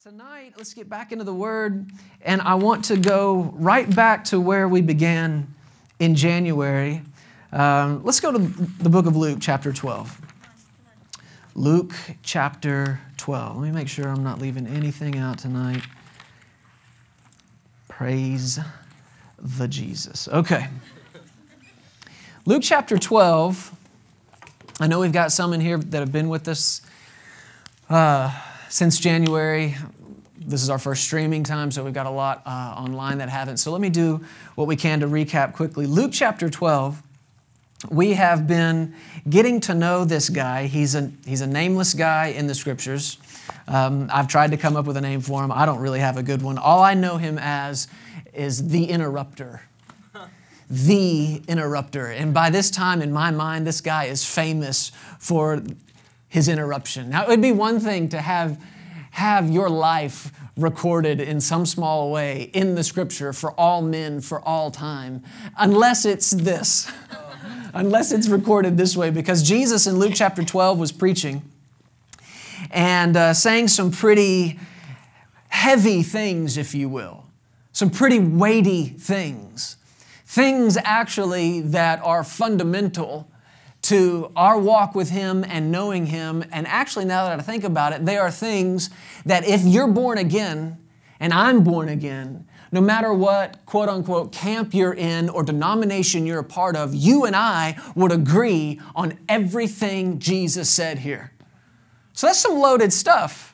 Tonight, let's get back into the Word, and I want to go right back to where we began in January. Um, let's go to the book of Luke, chapter 12. Luke, chapter 12. Let me make sure I'm not leaving anything out tonight. Praise the Jesus. Okay. Luke, chapter 12. I know we've got some in here that have been with us. Uh, since January. This is our first streaming time, so we've got a lot uh, online that haven't. So let me do what we can to recap quickly. Luke chapter 12, we have been getting to know this guy. He's a, he's a nameless guy in the scriptures. Um, I've tried to come up with a name for him. I don't really have a good one. All I know him as is the interrupter. The interrupter. And by this time, in my mind, this guy is famous for his interruption. Now, it would be one thing to have, have your life recorded in some small way in the scripture for all men for all time, unless it's this, unless it's recorded this way, because Jesus in Luke chapter 12 was preaching and uh, saying some pretty heavy things, if you will, some pretty weighty things, things actually that are fundamental to our walk with Him and knowing Him. And actually, now that I think about it, they are things that if you're born again and I'm born again, no matter what quote unquote camp you're in or denomination you're a part of, you and I would agree on everything Jesus said here. So that's some loaded stuff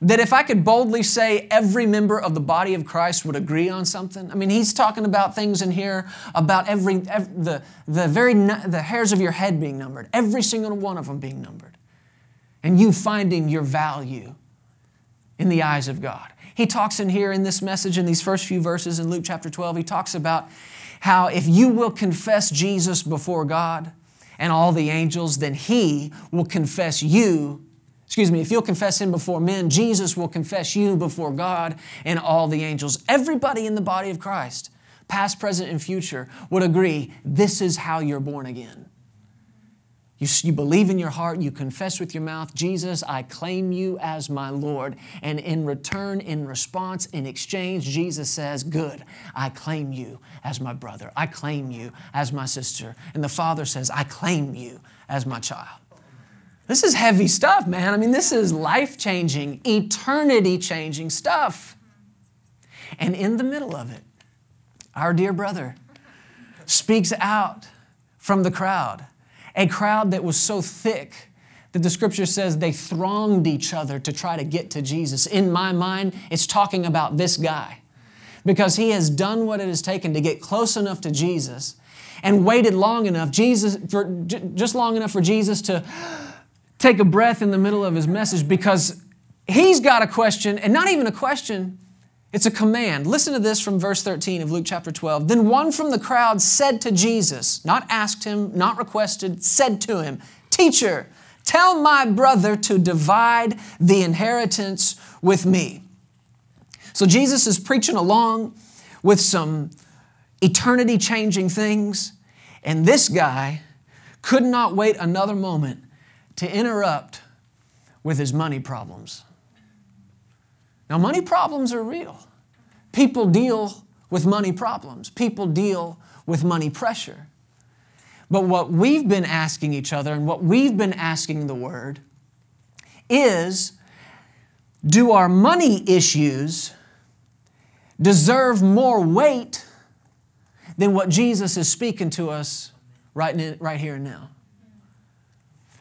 that if I could boldly say every member of the body of Christ would agree on something, I mean, he's talking about things in here about every, every the, the very the hairs of your head being numbered, every single one of them being numbered, and you finding your value in the eyes of God. He talks in here in this message in these first few verses in Luke chapter 12, he talks about how if you will confess Jesus before God and all the angels, then he will confess you Excuse me, if you'll confess him before men, Jesus will confess you before God and all the angels. Everybody in the body of Christ, past, present, and future, would agree this is how you're born again. You, you believe in your heart, you confess with your mouth, Jesus, I claim you as my Lord. And in return, in response, in exchange, Jesus says, Good, I claim you as my brother. I claim you as my sister. And the Father says, I claim you as my child. This is heavy stuff, man. I mean, this is life changing, eternity changing stuff. And in the middle of it, our dear brother speaks out from the crowd, a crowd that was so thick that the scripture says they thronged each other to try to get to Jesus. In my mind, it's talking about this guy because he has done what it has taken to get close enough to Jesus and waited long enough, Jesus, for, just long enough for Jesus to take a breath in the middle of his message because he's got a question, and not even a question, it's a command. Listen to this from verse 13 of Luke chapter 12. Then one from the crowd said to Jesus, not asked him, not requested, said to him, Teacher, tell my brother to divide the inheritance with me. So Jesus is preaching along with some eternity changing things, and this guy could not wait another moment to interrupt with his money problems. Now, money problems are real. People deal with money problems, people deal with money pressure. But what we've been asking each other and what we've been asking the Word is do our money issues deserve more weight than what Jesus is speaking to us right, right here and now?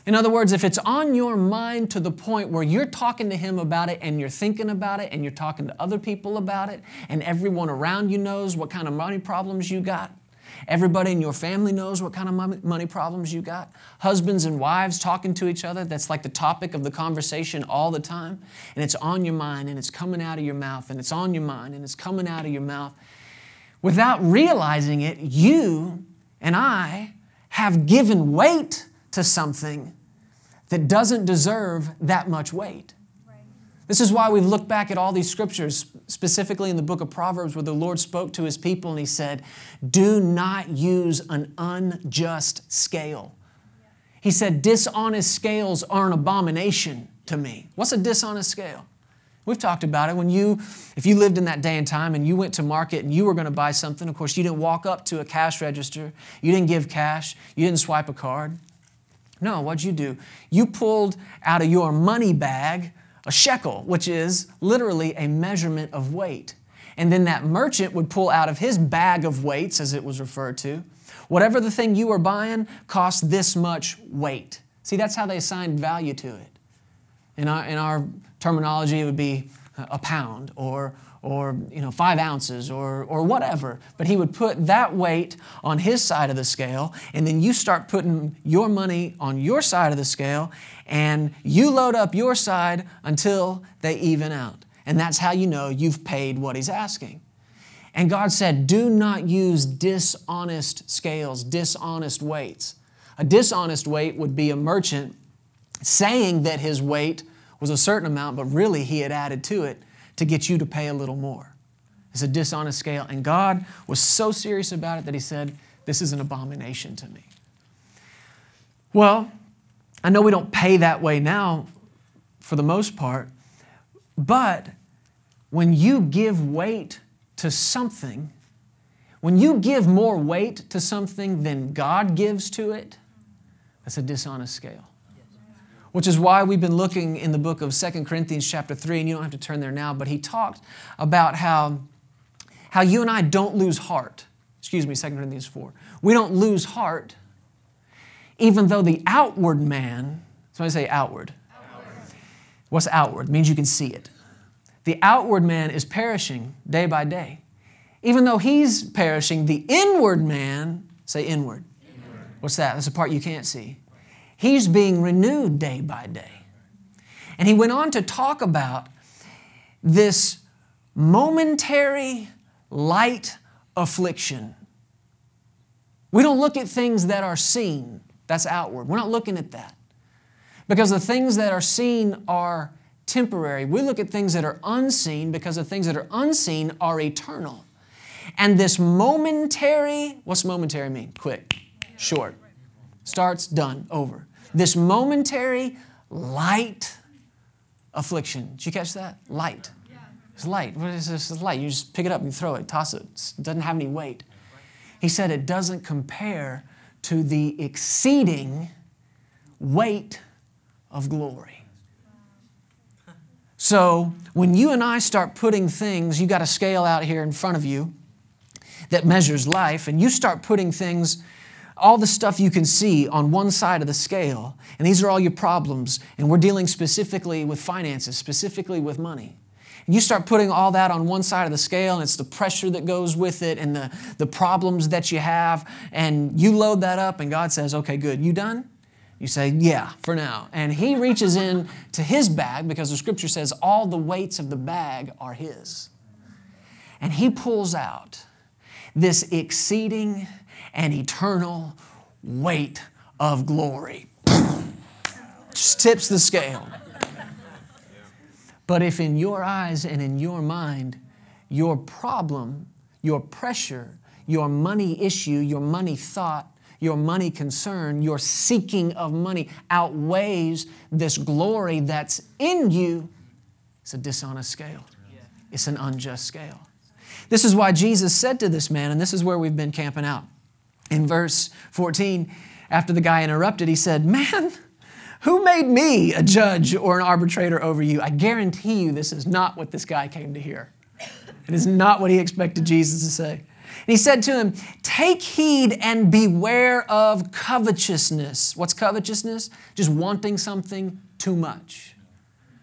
In other words, if it's on your mind to the point where you're talking to Him about it and you're thinking about it and you're talking to other people about it and everyone around you knows what kind of money problems you got, everybody in your family knows what kind of money problems you got, husbands and wives talking to each other, that's like the topic of the conversation all the time, and it's on your mind and it's coming out of your mouth and it's on your mind and it's coming out of your mouth. Without realizing it, you and I have given weight to something that doesn't deserve that much weight. This is why we've looked back at all these scriptures, specifically in the book of Proverbs, where the Lord spoke to his people and he said, Do not use an unjust scale. He said, Dishonest scales are an abomination to me. What's a dishonest scale? We've talked about it. When you, if you lived in that day and time and you went to market and you were going to buy something, of course, you didn't walk up to a cash register. You didn't give cash. You didn't swipe a card. No, what'd you do? You pulled out of your money bag a shekel, which is literally a measurement of weight. And then that merchant would pull out of his bag of weights, as it was referred to, whatever the thing you were buying cost this much weight. See, that's how they assigned value to it. In our, in our terminology, it would be a pound or, or you know, five ounces or, or whatever. But he would put that weight on his side of the scale, and then you start putting your money on your side of the scale, and you load up your side until they even out. And that's how you know you've paid what he's asking. And God said, Do not use dishonest scales, dishonest weights. A dishonest weight would be a merchant saying that his weight was a certain amount, but really he had added to it to get you to pay a little more. It's a dishonest scale. And God was so serious about it that he said, This is an abomination to me. Well, I know we don't pay that way now for the most part, but when you give weight to something, when you give more weight to something than God gives to it, that's a dishonest scale. Which is why we've been looking in the book of Second Corinthians chapter 3, and you don't have to turn there now, but he talked about how, how you and I don't lose heart. Excuse me, Second Corinthians 4. We don't lose heart, even though the outward man, somebody say outward. outward. What's outward? It means you can see it. The outward man is perishing day by day. Even though he's perishing, the inward man, say inward. inward. What's that? That's the part you can't see. He's being renewed day by day. And he went on to talk about this momentary light affliction. We don't look at things that are seen, that's outward. We're not looking at that. Because the things that are seen are temporary. We look at things that are unseen because the things that are unseen are eternal. And this momentary, what's momentary mean? Quick, short, starts, done, over. This momentary light affliction. Did you catch that? Light. It's light. What is this? It's light. You just pick it up and throw it, toss it. It doesn't have any weight. He said it doesn't compare to the exceeding weight of glory. So when you and I start putting things, you got a scale out here in front of you that measures life, and you start putting things, all the stuff you can see on one side of the scale, and these are all your problems, and we're dealing specifically with finances, specifically with money. And you start putting all that on one side of the scale, and it's the pressure that goes with it and the, the problems that you have, and you load that up, and God says, Okay, good, you done? You say, Yeah, for now. And he reaches in to his bag because the scripture says all the weights of the bag are his. And he pulls out this exceeding and eternal weight of glory. Just tips the scale. But if in your eyes and in your mind, your problem, your pressure, your money issue, your money thought your money concern, your seeking of money outweighs this glory that's in you, it's a dishonest scale. It's an unjust scale. This is why Jesus said to this man, and this is where we've been camping out. In verse 14, after the guy interrupted, he said, Man, who made me a judge or an arbitrator over you? I guarantee you this is not what this guy came to hear. It is not what he expected Jesus to say. And he said to him, Take heed and beware of covetousness. What's covetousness? Just wanting something too much.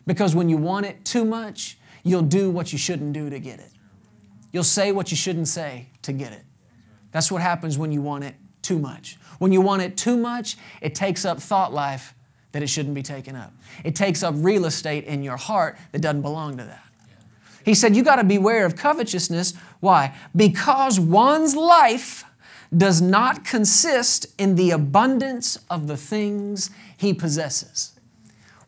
Because when you want it too much, you'll do what you shouldn't do to get it. You'll say what you shouldn't say to get it. That's what happens when you want it too much. When you want it too much, it takes up thought life that it shouldn't be taken up. It takes up real estate in your heart that doesn't belong to that. He said, You got to beware of covetousness. Why? Because one's life does not consist in the abundance of the things he possesses.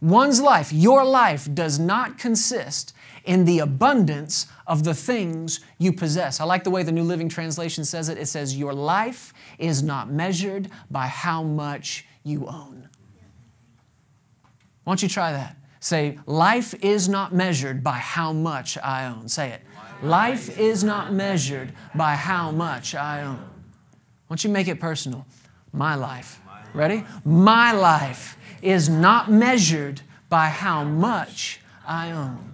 One's life, your life, does not consist in the abundance of the things you possess. I like the way the New Living Translation says it. It says, Your life is not measured by how much you own. Why don't you try that? Say, life is not measured by how much I own. Say it. Life is not measured by how much I own. Why don't you make it personal? My life. Ready? My life is not measured by how much I own.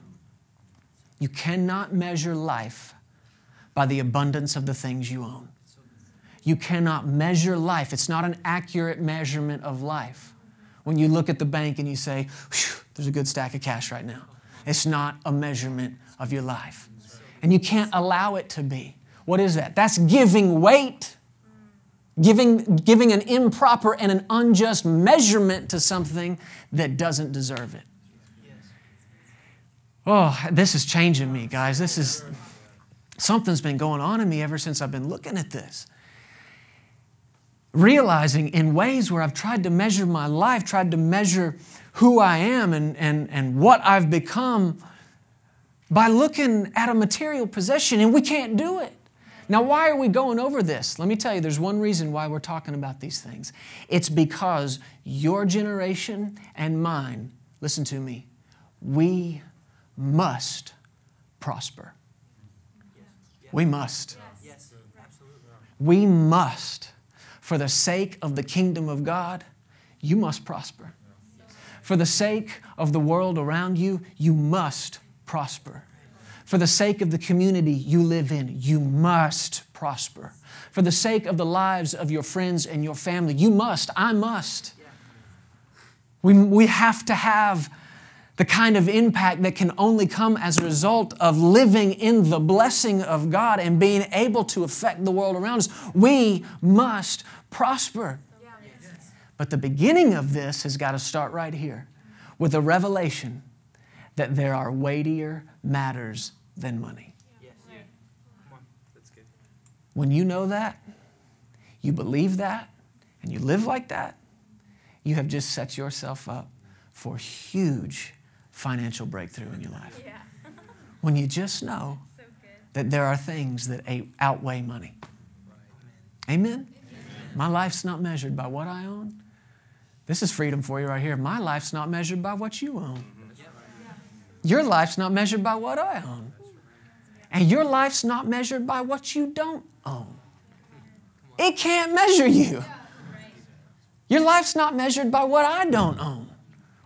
You cannot measure life by the abundance of the things you own. You cannot measure life. It's not an accurate measurement of life. When you look at the bank and you say, there's a good stack of cash right now, it's not a measurement of your life. And you can't allow it to be. What is that? That's giving weight, giving, giving an improper and an unjust measurement to something that doesn't deserve it. Oh, this is changing me, guys. This is something's been going on in me ever since I've been looking at this. Realizing in ways where I've tried to measure my life, tried to measure who I am and, and, and what I've become by looking at a material possession, and we can't do it. Now, why are we going over this? Let me tell you, there's one reason why we're talking about these things. It's because your generation and mine, listen to me, we must prosper. We must. We must. For the sake of the kingdom of God, you must prosper. For the sake of the world around you, you must prosper. For the sake of the community you live in, you must prosper. For the sake of the lives of your friends and your family, you must, I must. We, we have to have the kind of impact that can only come as a result of living in the blessing of God and being able to affect the world around us. We must prosper. But the beginning of this has got to start right here with a revelation that there are weightier matters than money. When you know that, you believe that, and you live like that, you have just set yourself up for huge financial breakthrough in your life. Yeah. when you just know so that there are things that outweigh money. Amen? Amen? My life's not measured by what I own. This is freedom for you right here. My life's not measured by what you own. Mm-hmm. Your life's not measured by what I own. And your life's not measured by what you don't own. It can't measure you. Your life's not measured by what I don't own.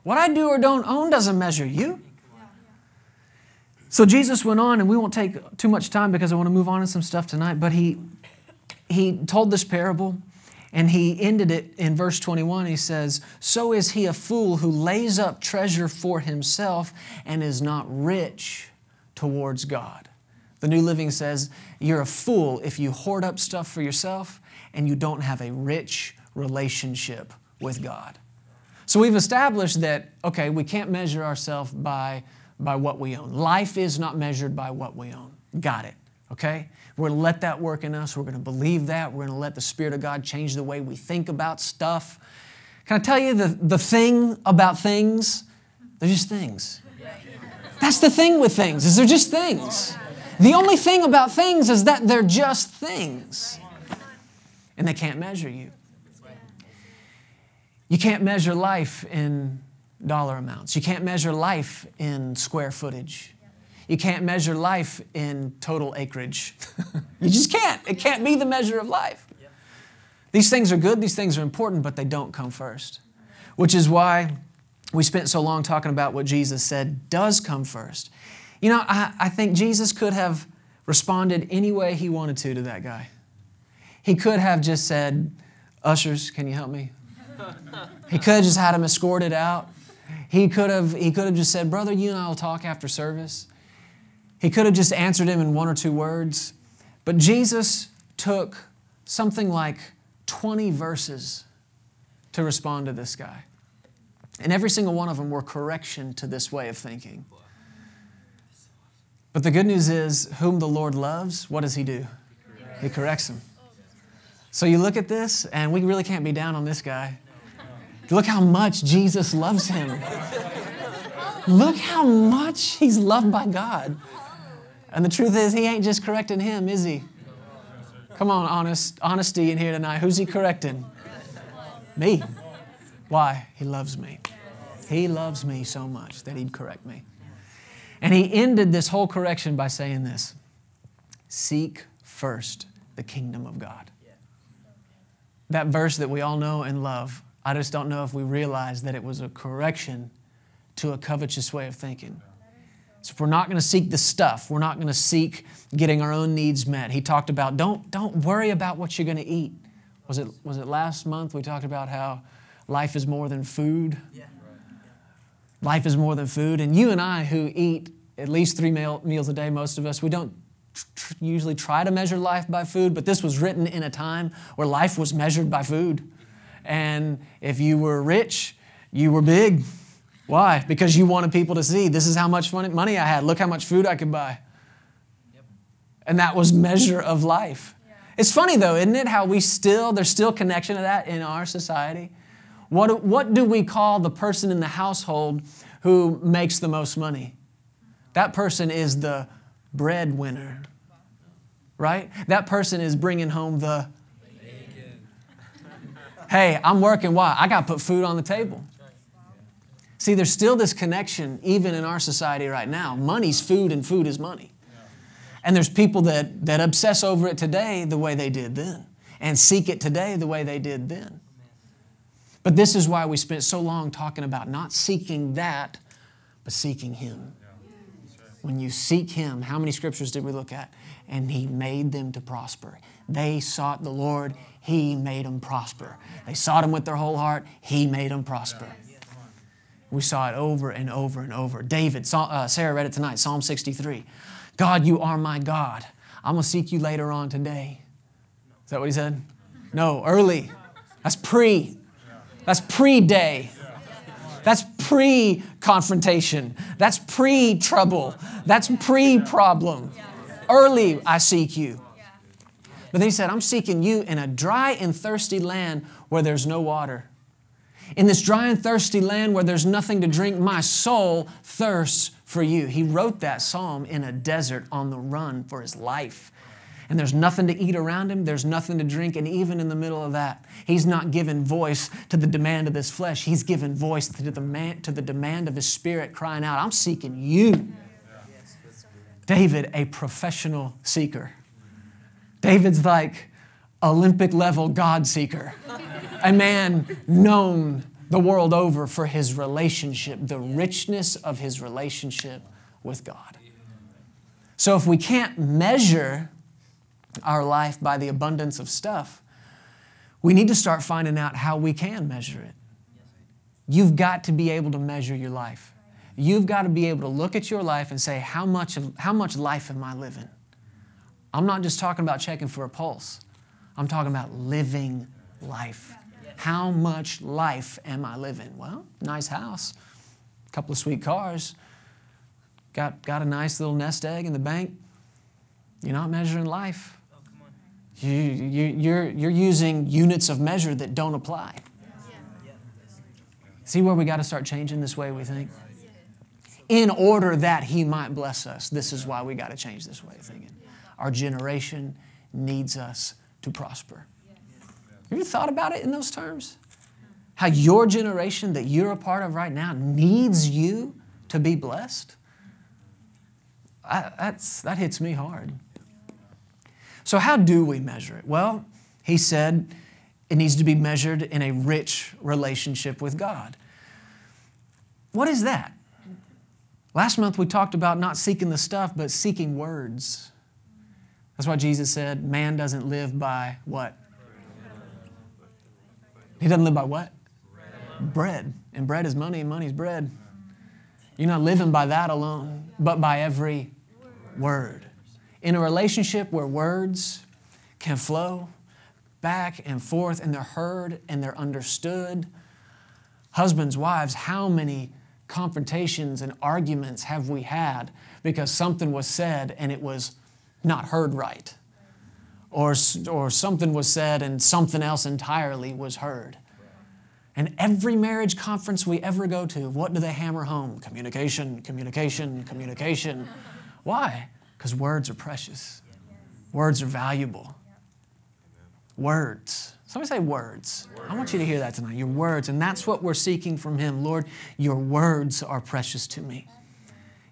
What I do or don't own doesn't measure you. So Jesus went on, and we won't take too much time because I want to move on to some stuff tonight, but he, he told this parable and he ended it in verse 21. He says, So is he a fool who lays up treasure for himself and is not rich towards God. The New Living says, You're a fool if you hoard up stuff for yourself and you don't have a rich relationship with God. So we've established that, okay, we can't measure ourselves by, by what we own. Life is not measured by what we own. Got it, okay? We're to let that work in us. We're going to believe that. We're going to let the Spirit of God change the way we think about stuff. Can I tell you the, the thing about things? They're just things. That's the thing with things, is they're just things. The only thing about things is that they're just things. And they can't measure you. You can't measure life in dollar amounts. You can't measure life in square footage. You can't measure life in total acreage. you just can't. It can't be the measure of life. These things are good, these things are important, but they don't come first. Which is why we spent so long talking about what Jesus said does come first. You know, I, I think Jesus could have responded any way he wanted to to that guy. He could have just said, Ushers, can you help me? He could have just had him escorted out. He could have, he could have just said, Brother, you and I will talk after service. He could have just answered him in one or two words. But Jesus took something like 20 verses to respond to this guy. And every single one of them were correction to this way of thinking. But the good news is, whom the Lord loves, what does he do? He corrects him. So you look at this, and we really can't be down on this guy. Look how much Jesus loves him. Look how much he's loved by God. And the truth is, he ain't just correcting him, is he? Come on, honest, honesty in here tonight. Who's he correcting? Me. Why? He loves me. He loves me so much that He'd correct me. And He ended this whole correction by saying this Seek first the kingdom of God. That verse that we all know and love, I just don't know if we realize that it was a correction to a covetous way of thinking. So if we're not going to seek the stuff, we're not going to seek getting our own needs met. He talked about don't don't worry about what you're going to eat. Was it was it last month we talked about how life is more than food? Yeah. Life is more than food, and you and I who eat at least three meal, meals a day, most of us, we don't tr- usually try to measure life by food, but this was written in a time where life was measured by food. And if you were rich, you were big. Why? Because you wanted people to see this is how much money I had. Look how much food I could buy. And that was measure of life. It's funny though, isn't it? How we still, there's still connection to that in our society. What, what do we call the person in the household who makes the most money? That person is the breadwinner, right? That person is bringing home the. Hey, I'm working. Why? I got to put food on the table. See, there's still this connection, even in our society right now. Money's food, and food is money. And there's people that, that obsess over it today the way they did then, and seek it today the way they did then. But this is why we spent so long talking about not seeking that, but seeking Him. When you seek Him, how many scriptures did we look at? And He made them to prosper. They sought the Lord, He made them prosper. They sought Him with their whole heart, He made them prosper. We saw it over and over and over. David, uh, Sarah read it tonight, Psalm 63. God, you are my God. I'm going to seek you later on today. Is that what he said? No, early. That's pre. That's pre day. That's pre confrontation. That's pre trouble. That's pre problem. Early, I seek you. But then he said, I'm seeking you in a dry and thirsty land where there's no water. In this dry and thirsty land where there's nothing to drink, my soul thirsts for you. He wrote that psalm in a desert on the run for his life and there's nothing to eat around him, there's nothing to drink, and even in the middle of that, he's not given voice to the demand of his flesh. He's given voice to the, man, to the demand of his spirit, crying out, I'm seeking you. David, a professional seeker. David's like Olympic level God seeker, a man known the world over for his relationship, the richness of his relationship with God. So if we can't measure our life by the abundance of stuff, we need to start finding out how we can measure it. You've got to be able to measure your life. You've got to be able to look at your life and say, how much, of, how much life am I living? I'm not just talking about checking for a pulse, I'm talking about living life. How much life am I living? Well, nice house, a couple of sweet cars, got, got a nice little nest egg in the bank. You're not measuring life. You, you, you're, you're using units of measure that don't apply. See where we got to start changing this way we think? In order that He might bless us. This is why we got to change this way of thinking. Our generation needs us to prosper. Have you thought about it in those terms? How your generation that you're a part of right now needs you to be blessed? I, that's, that hits me hard. So, how do we measure it? Well, he said it needs to be measured in a rich relationship with God. What is that? Last month we talked about not seeking the stuff, but seeking words. That's why Jesus said, man doesn't live by what? He doesn't live by what? Bread. And bread is money, and money is bread. You're not living by that alone, but by every word in a relationship where words can flow back and forth and they're heard and they're understood. Husbands, wives, how many confrontations and arguments have we had because something was said and it was not heard right? Or, or something was said and something else entirely was heard. And every marriage conference we ever go to, what do they hammer home? Communication, communication, communication. Why? Because words are precious, words are valuable. Words. Somebody say words. words. I want you to hear that tonight. Your words. And that's what we're seeking from Him. Lord, your words are precious to me.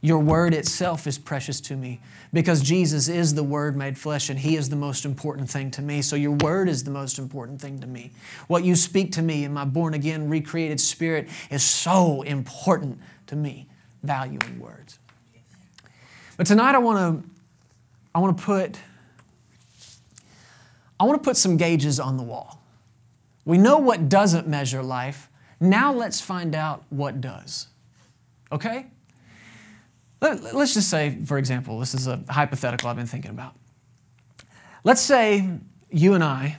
Your word itself is precious to me because Jesus is the Word made flesh and He is the most important thing to me. So your word is the most important thing to me. What you speak to me in my born again, recreated spirit is so important to me, valuing words. But tonight I want to I want to put I want to put some gauges on the wall. We know what doesn't measure life. Now let's find out what does. Okay? Let, us just say, for example, this is a hypothetical I've been thinking about. Let's say you and I,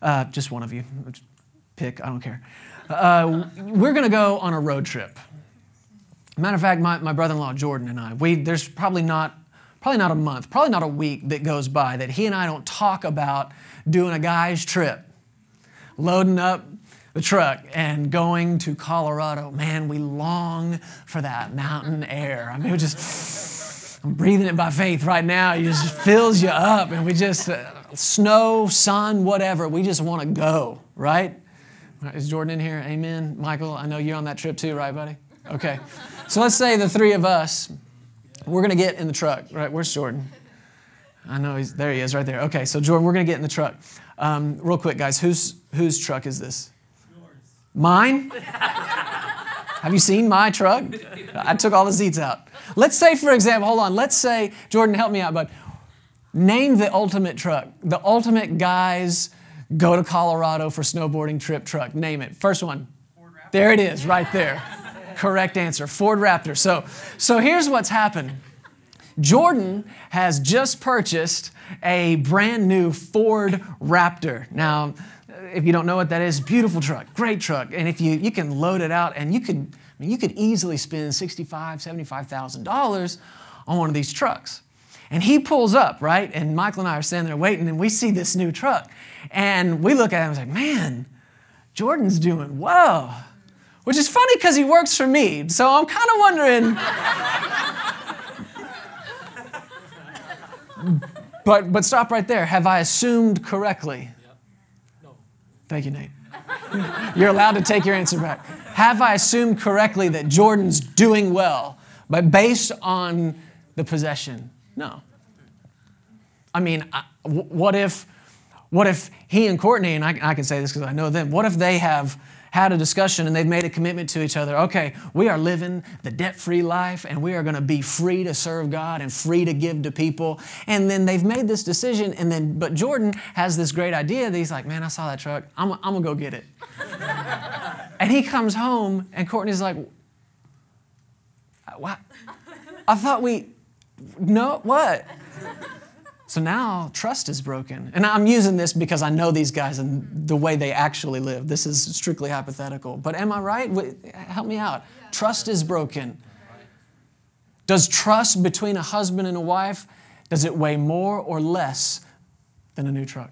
uh, just one of you, pick, I don't care. Uh, we're going to go on a road trip. Matter of fact, my, my brother in law, Jordan, and I, we, there's probably not, probably not a month, probably not a week that goes by that he and I don't talk about doing a guy's trip, loading up the truck and going to Colorado, man, we long for that mountain air. I mean, we just, I'm breathing it by faith right now. It just fills you up, and we just, uh, snow, sun, whatever, we just want to go, right? Is Jordan in here? Amen. Michael, I know you're on that trip too, right, buddy? Okay. So let's say the three of us, we're going to get in the truck, right? Where's Jordan? I know he's there. He is right there. Okay, so Jordan, we're to get in the truck. Um, real quick, guys, whose whose truck is this? Mine? Have you seen my truck? I took all the seats out. Let's say, for example, hold on, let's say, Jordan, help me out, but name the ultimate truck, the ultimate guys go to Colorado for snowboarding trip truck. Name it. First one. There it is, right there. Correct answer. Ford Raptor. So, so here's what's happened. Jordan has just purchased a brand new Ford Raptor. Now, if you don't know what that is, beautiful truck, great truck. And if you, you can load it out and you could, I mean, you could easily spend $65,000, $75,000 on one of these trucks. And he pulls up, right? And Michael and I are standing there waiting, and we see this new truck. And we look at him and say, man, Jordan's doing well. Which is funny because he works for me. So I'm kind of wondering. but, but stop right there. Have I assumed correctly? Thank you, Nate. You're allowed to take your answer back. Have I assumed correctly that Jordan's doing well, but based on the possession? No. I mean, what if, what if he and Courtney, and I, I can say this because I know them, what if they have had a discussion and they've made a commitment to each other. Okay, we are living the debt free life and we are going to be free to serve God and free to give to people. And then they've made this decision. And then, but Jordan has this great idea that he's like, man, I saw that truck. I'm, I'm going to go get it. and he comes home and Courtney's like, what? I thought we, no, what? So now trust is broken. And I'm using this because I know these guys and the way they actually live. This is strictly hypothetical. But am I right? Help me out. Trust is broken. Does trust between a husband and a wife, does it weigh more or less than a new truck?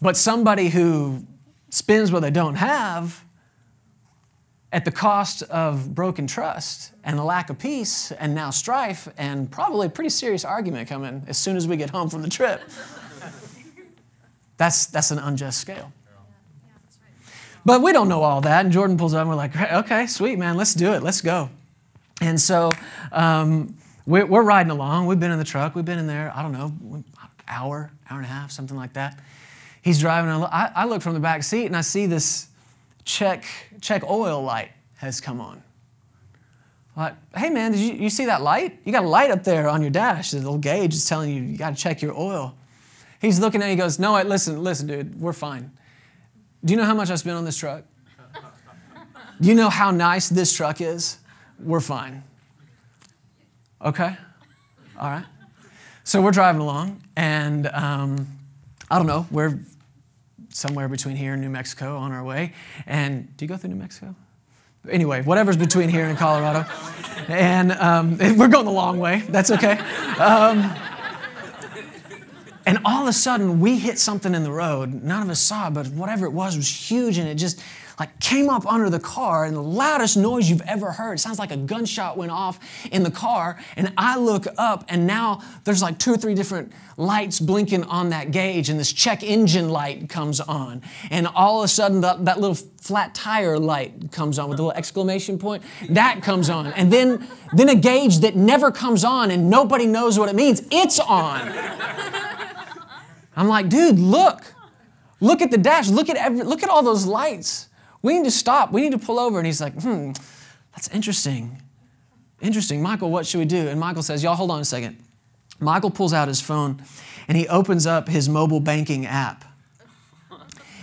But somebody who spends what they don't have at the cost of broken trust and a lack of peace and now strife and probably a pretty serious argument coming as soon as we get home from the trip. That's, that's an unjust scale. But we don't know all that. And Jordan pulls up and we're like, okay, sweet, man, let's do it. Let's go. And so um, we're, we're riding along. We've been in the truck. We've been in there, I don't know, hour, hour and a half, something like that. He's driving. I, I look from the back seat and I see this check, check oil light has come on. Like, hey man, did you, you see that light? You got a light up there on your dash. The little gauge is telling you you got to check your oil. He's looking at it, he goes, No, wait, listen, listen, dude, we're fine. Do you know how much I spent on this truck? Do you know how nice this truck is? We're fine. Okay? All right. So we're driving along, and um, I don't know, we're somewhere between here and New Mexico on our way. And do you go through New Mexico? Anyway, whatever's between here and Colorado. And um, we're going the long way. That's okay. Um, and all of a sudden, we hit something in the road. None of us saw, but whatever it was was huge, and it just like came up under the car and the loudest noise you've ever heard. It sounds like a gunshot went off in the car. And I look up and now there's like two or three different lights blinking on that gauge and this check engine light comes on. And all of a sudden that, that little flat tire light comes on with a little exclamation point. That comes on. And then, then a gauge that never comes on and nobody knows what it means. It's on. I'm like, dude, look. Look at the dash. Look at every, look at all those lights. We need to stop. We need to pull over. And he's like, hmm, that's interesting. Interesting. Michael, what should we do? And Michael says, y'all hold on a second. Michael pulls out his phone and he opens up his mobile banking app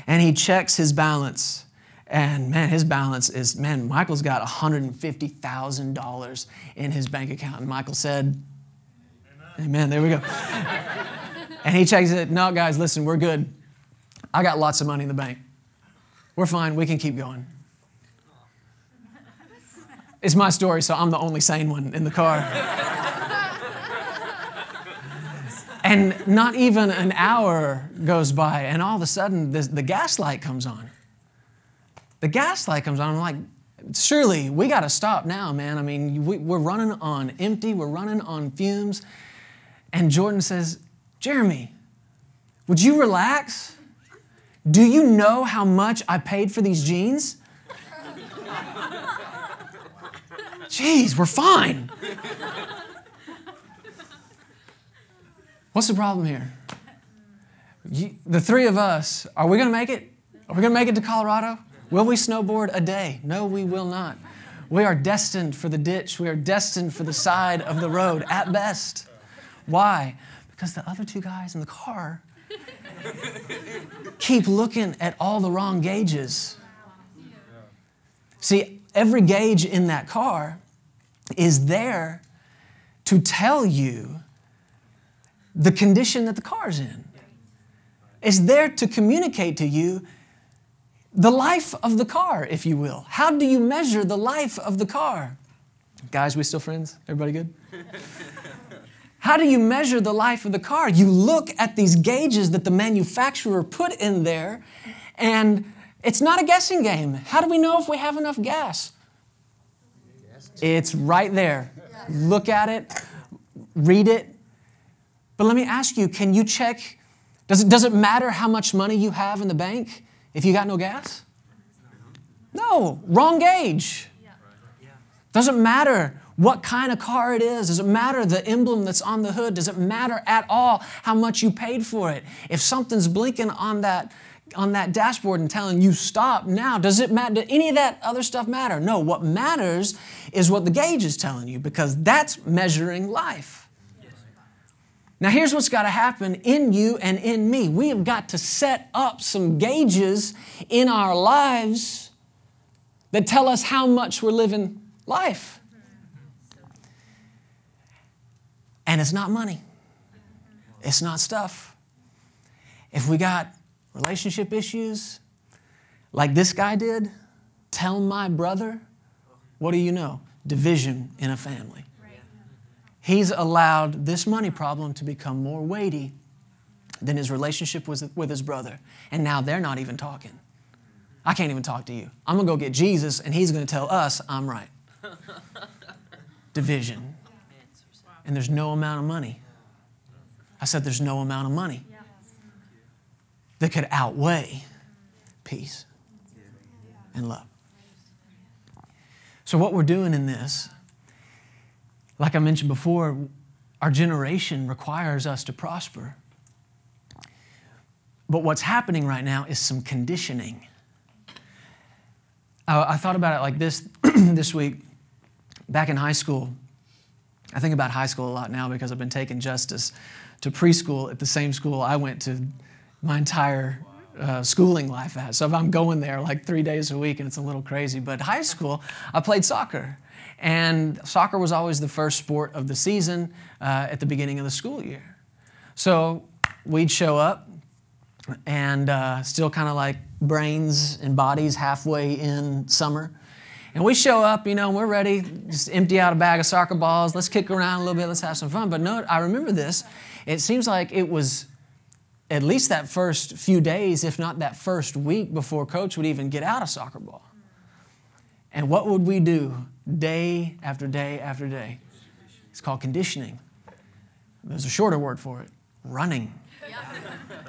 and he checks his balance. And man, his balance is, man, Michael's got $150,000 in his bank account. And Michael said, Amen. Amen. There we go. and he checks it. No, guys, listen, we're good. I got lots of money in the bank. We're fine. We can keep going. It's my story, so I'm the only sane one in the car. and not even an hour goes by, and all of a sudden, the, the gas light comes on. The gas light comes on. I'm like, surely we got to stop now, man. I mean, we, we're running on empty, we're running on fumes. And Jordan says, Jeremy, would you relax? Do you know how much I paid for these jeans? Jeez, we're fine. What's the problem here? You, the three of us, are we going to make it? Are we going to make it to Colorado? Will we snowboard a day? No, we will not. We are destined for the ditch. We are destined for the side of the road at best. Why? Because the other two guys in the car keep looking at all the wrong gauges. See, every gauge in that car is there to tell you the condition that the car's in. It's there to communicate to you the life of the car, if you will. How do you measure the life of the car? Guys, we still friends? Everybody good? How do you measure the life of the car? You look at these gauges that the manufacturer put in there, and it's not a guessing game. How do we know if we have enough gas? It's right there. Look at it, read it. But let me ask you can you check? Does it, does it matter how much money you have in the bank if you got no gas? No, wrong gauge. Doesn't matter what kind of car it is. Does it matter the emblem that's on the hood? Does it matter at all how much you paid for it? If something's blinking on that on that dashboard and telling you stop now, does it matter? Does any of that other stuff matter? No. What matters is what the gauge is telling you because that's measuring life. Now, here's what's got to happen in you and in me. We have got to set up some gauges in our lives that tell us how much we're living life. And it's not money, it's not stuff. If we got relationship issues like this guy did, tell my brother, what do you know? Division in a family. He's allowed this money problem to become more weighty than his relationship with, with his brother. And now they're not even talking. I can't even talk to you. I'm going to go get Jesus, and he's going to tell us I'm right. Division and there's no amount of money. I said, there's no amount of money that could outweigh peace and love. So, what we're doing in this, like I mentioned before, our generation requires us to prosper. But what's happening right now is some conditioning. I, I thought about it like this this week. Back in high school, I think about high school a lot now because I've been taking justice to preschool at the same school I went to my entire uh, schooling life at. So if I'm going there like three days a week and it's a little crazy, but high school, I played soccer. And soccer was always the first sport of the season uh, at the beginning of the school year. So we'd show up and uh, still kind of like brains and bodies halfway in summer. And we show up, you know, and we're ready, just empty out a bag of soccer balls. Let's kick around a little bit, let's have some fun. But no, I remember this. It seems like it was at least that first few days, if not that first week before coach would even get out of soccer ball. And what would we do day after day after day? It's called conditioning. There's a shorter word for it running.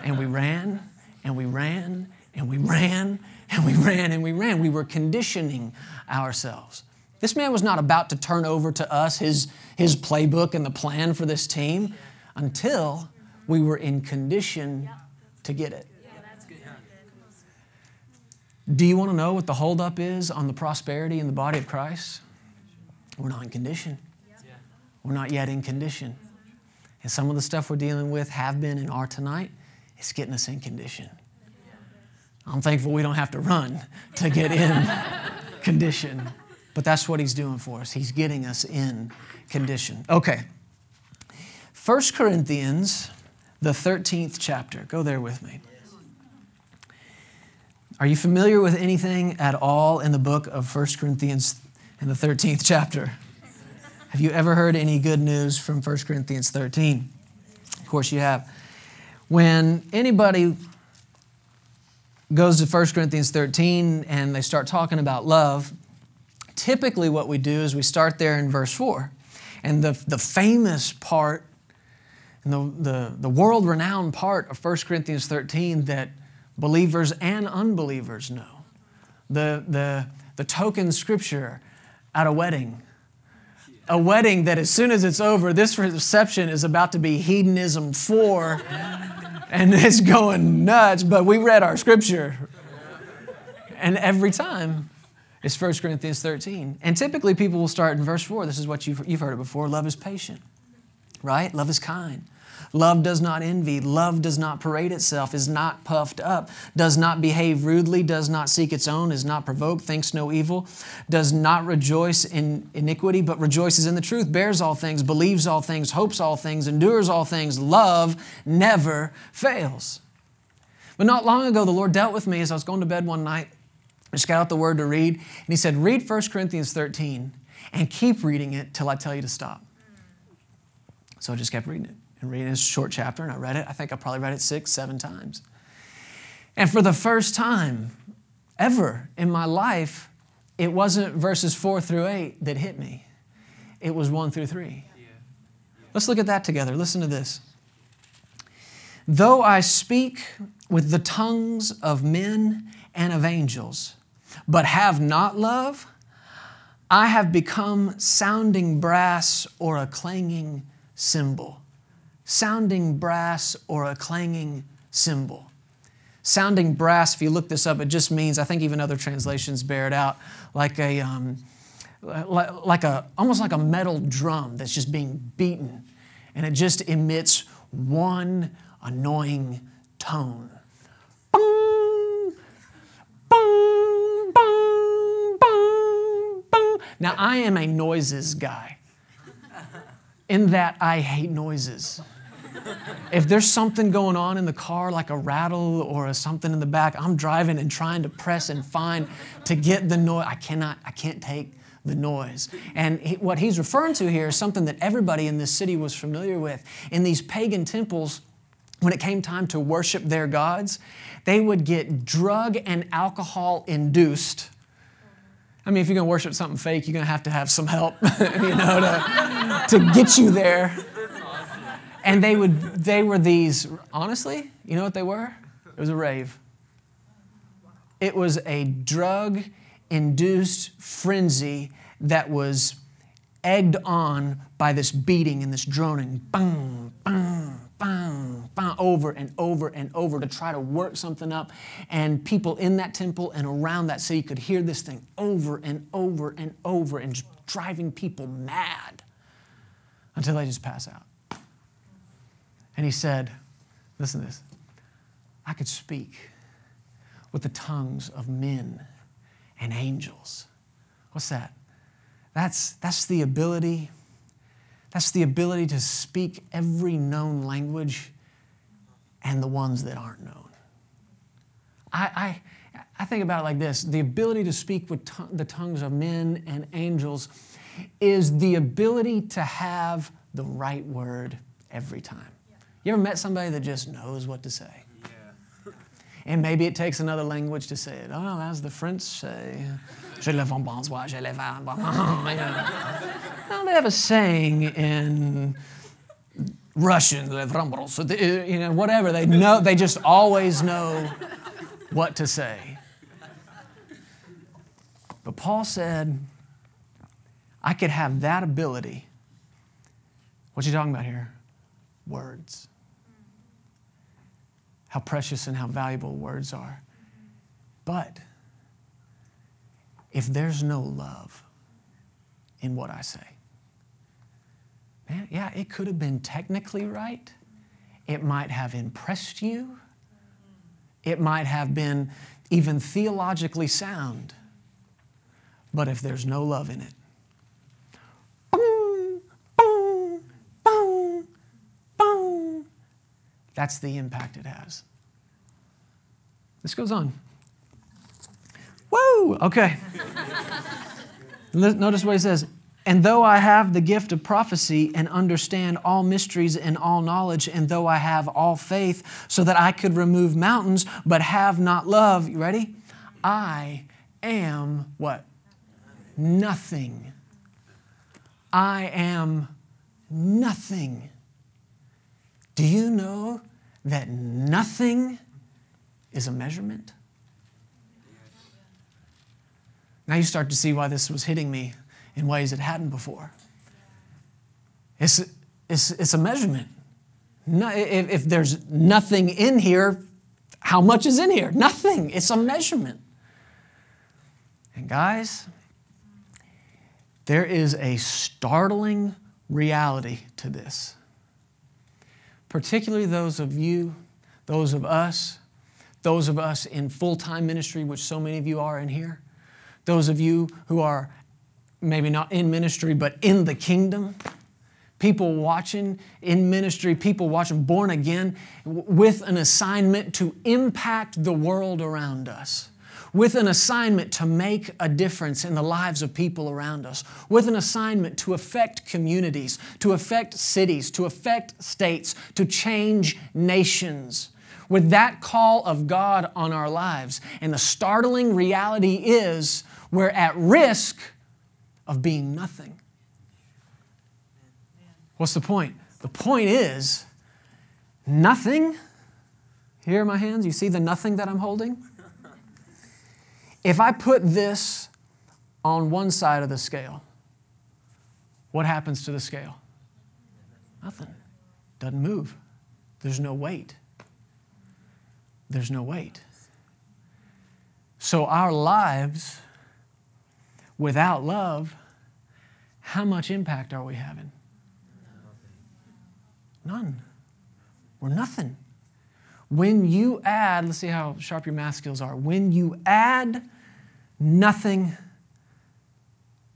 And we ran and we ran and we ran and we ran and we ran. We were conditioning ourselves. This man was not about to turn over to us his, his playbook and the plan for this team until we were in condition to get it. Do you want to know what the holdup is on the prosperity in the body of Christ? We're not in condition. We're not yet in condition. And some of the stuff we're dealing with have been and are tonight, it's getting us in condition. I'm thankful we don't have to run to get in condition. But that's what he's doing for us. He's getting us in condition. Okay. 1 Corinthians, the 13th chapter. Go there with me. Are you familiar with anything at all in the book of 1 Corinthians in the 13th chapter? Have you ever heard any good news from 1 Corinthians 13? Of course, you have. When anybody goes to 1 Corinthians 13 and they start talking about love, typically what we do is we start there in verse 4. And the, the famous part, and the, the, the world renowned part of 1 Corinthians 13 that believers and unbelievers know, the, the, the token scripture at a wedding. A wedding that as soon as it's over, this reception is about to be hedonism for, and it's going nuts, but we read our scripture. And every time it's 1 Corinthians 13. And typically people will start in verse 4. This is what you've, you've heard it before. Love is patient, right? Love is kind. Love does not envy. Love does not parade itself, is not puffed up, does not behave rudely, does not seek its own, is not provoked, thinks no evil, does not rejoice in iniquity, but rejoices in the truth, bears all things, believes all things, hopes all things, endures all things. Love never fails. But not long ago, the Lord dealt with me as I was going to bed one night. I just got out the word to read, and He said, Read 1 Corinthians 13 and keep reading it till I tell you to stop. So I just kept reading it and reading this short chapter, and I read it. I think I probably read it six, seven times. And for the first time ever in my life, it wasn't verses four through eight that hit me, it was one through three. Let's look at that together. Listen to this. Though I speak with the tongues of men and of angels, but have not love, I have become sounding brass or a clanging cymbal sounding brass or a clanging cymbal. Sounding brass, if you look this up, it just means, I think even other translations bear it out, like a, um, like a, almost like a metal drum that's just being beaten. And it just emits one annoying tone. Now, I am a noises guy in that I hate noises if there's something going on in the car, like a rattle or a something in the back, I'm driving and trying to press and find to get the noise. I cannot, I can't take the noise. And he, what he's referring to here is something that everybody in this city was familiar with. In these pagan temples, when it came time to worship their gods, they would get drug and alcohol induced. I mean, if you're going to worship something fake, you're going to have to have some help, you know, to, to get you there. And they would they were these honestly, you know what they were? It was a rave. It was a drug induced frenzy that was egged on by this beating and this droning, bang, bang, bang, bang, over and over and over to try to work something up. And people in that temple and around that city could hear this thing over and over and over and driving people mad until they just pass out. And he said, Listen to this. I could speak with the tongues of men and angels. What's that? That's, that's the ability. That's the ability to speak every known language and the ones that aren't known. I, I, I think about it like this the ability to speak with the tongues of men and angels is the ability to have the right word every time. You ever met somebody that just knows what to say? Yeah. And maybe it takes another language to say it. Oh, as the French say, je le vends bonsoir, je le vends. No, they have a saying in Russian, so uh, you know, whatever. They know, they just always know what to say. But Paul said, I could have that ability. What you talking about here? Words how precious and how valuable words are. But if there's no love in what I say, man, yeah, it could have been technically right. It might have impressed you. It might have been even theologically sound. But if there's no love in it, boom, boom, boom, that's the impact it has. This goes on. Woo! Okay. Notice what he says. And though I have the gift of prophecy and understand all mysteries and all knowledge, and though I have all faith so that I could remove mountains, but have not love, you ready? I am what? Nothing. I am nothing. Do you know that nothing is a measurement. Now you start to see why this was hitting me in ways it hadn't before. It's, it's, it's a measurement. No, if, if there's nothing in here, how much is in here? Nothing. It's a measurement. And guys, there is a startling reality to this. Particularly those of you, those of us those of us in full time ministry, which so many of you are in here, those of you who are maybe not in ministry, but in the kingdom, people watching in ministry, people watching born again, with an assignment to impact the world around us. With an assignment to make a difference in the lives of people around us, with an assignment to affect communities, to affect cities, to affect states, to change nations with that call of God on our lives. And the startling reality is we're at risk of being nothing. What's the point? The point is nothing. Here are my hands. You see the nothing that I'm holding? If I put this on one side of the scale, what happens to the scale? Nothing. Doesn't move. There's no weight there's no weight. So, our lives without love, how much impact are we having? None. We're nothing. When you add, let's see how sharp your math skills are. When you add nothing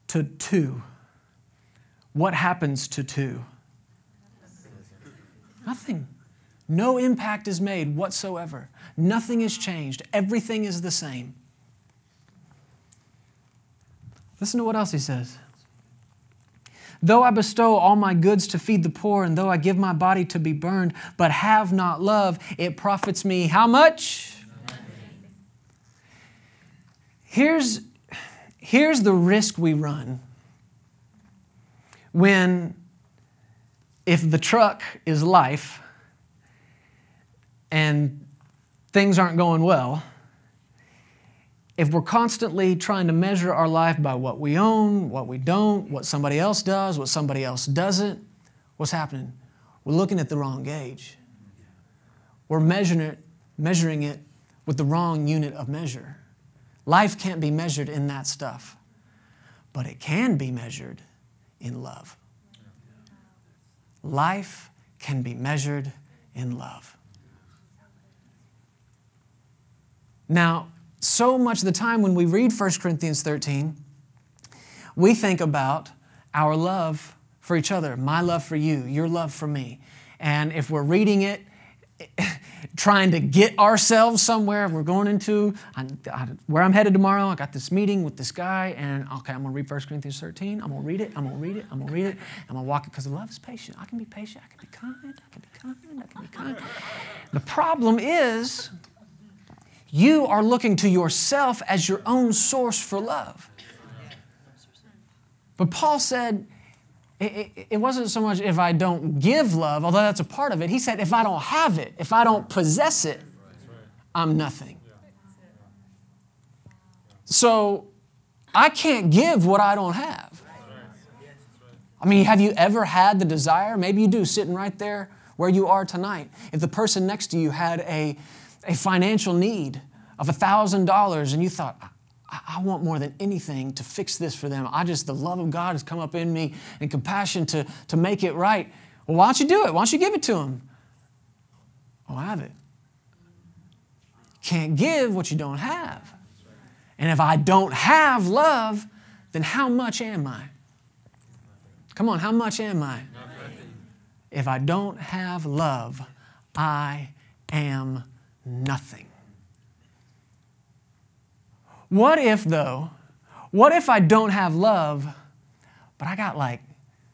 to two, what happens to two? Nothing. No impact is made whatsoever. Nothing is changed. Everything is the same. Listen to what else he says. Though I bestow all my goods to feed the poor, and though I give my body to be burned, but have not love, it profits me how much? Here's, here's the risk we run when, if the truck is life, and things aren't going well, if we're constantly trying to measure our life by what we own, what we don't, what somebody else does, what somebody else doesn't, what's happening? We're looking at the wrong gauge. We're measuring it, measuring it with the wrong unit of measure. Life can't be measured in that stuff, but it can be measured in love. Life can be measured in love. Now, so much of the time when we read 1 Corinthians 13, we think about our love for each other, my love for you, your love for me. And if we're reading it, trying to get ourselves somewhere. We're going into I, I, where I'm headed tomorrow. I got this meeting with this guy, and okay, I'm going to read 1 Corinthians 13. I'm going to read it. I'm going to read it. I'm going to read it. I'm going to walk it because love is patient. I can be patient. I can be kind. I can be kind. I can be kind. The problem is you are looking to yourself as your own source for love. But Paul said, it, it, wasn't so much if I don't give love, although that's a part of it. He said, if I don't have it, if I don't possess it, I'm nothing. So I can't give what I don't have. I mean, have you ever had the desire? Maybe you do, sitting right there where you are tonight. If the person next to you had a, a financial need of $1,000 and you thought, I want more than anything to fix this for them. I just, the love of God has come up in me and compassion to, to make it right. Well, why don't you do it? Why don't you give it to them? Oh, I have it. Can't give what you don't have. And if I don't have love, then how much am I? Come on, how much am I? If I don't have love, I am nothing. What if, though, what if I don't have love, but I got like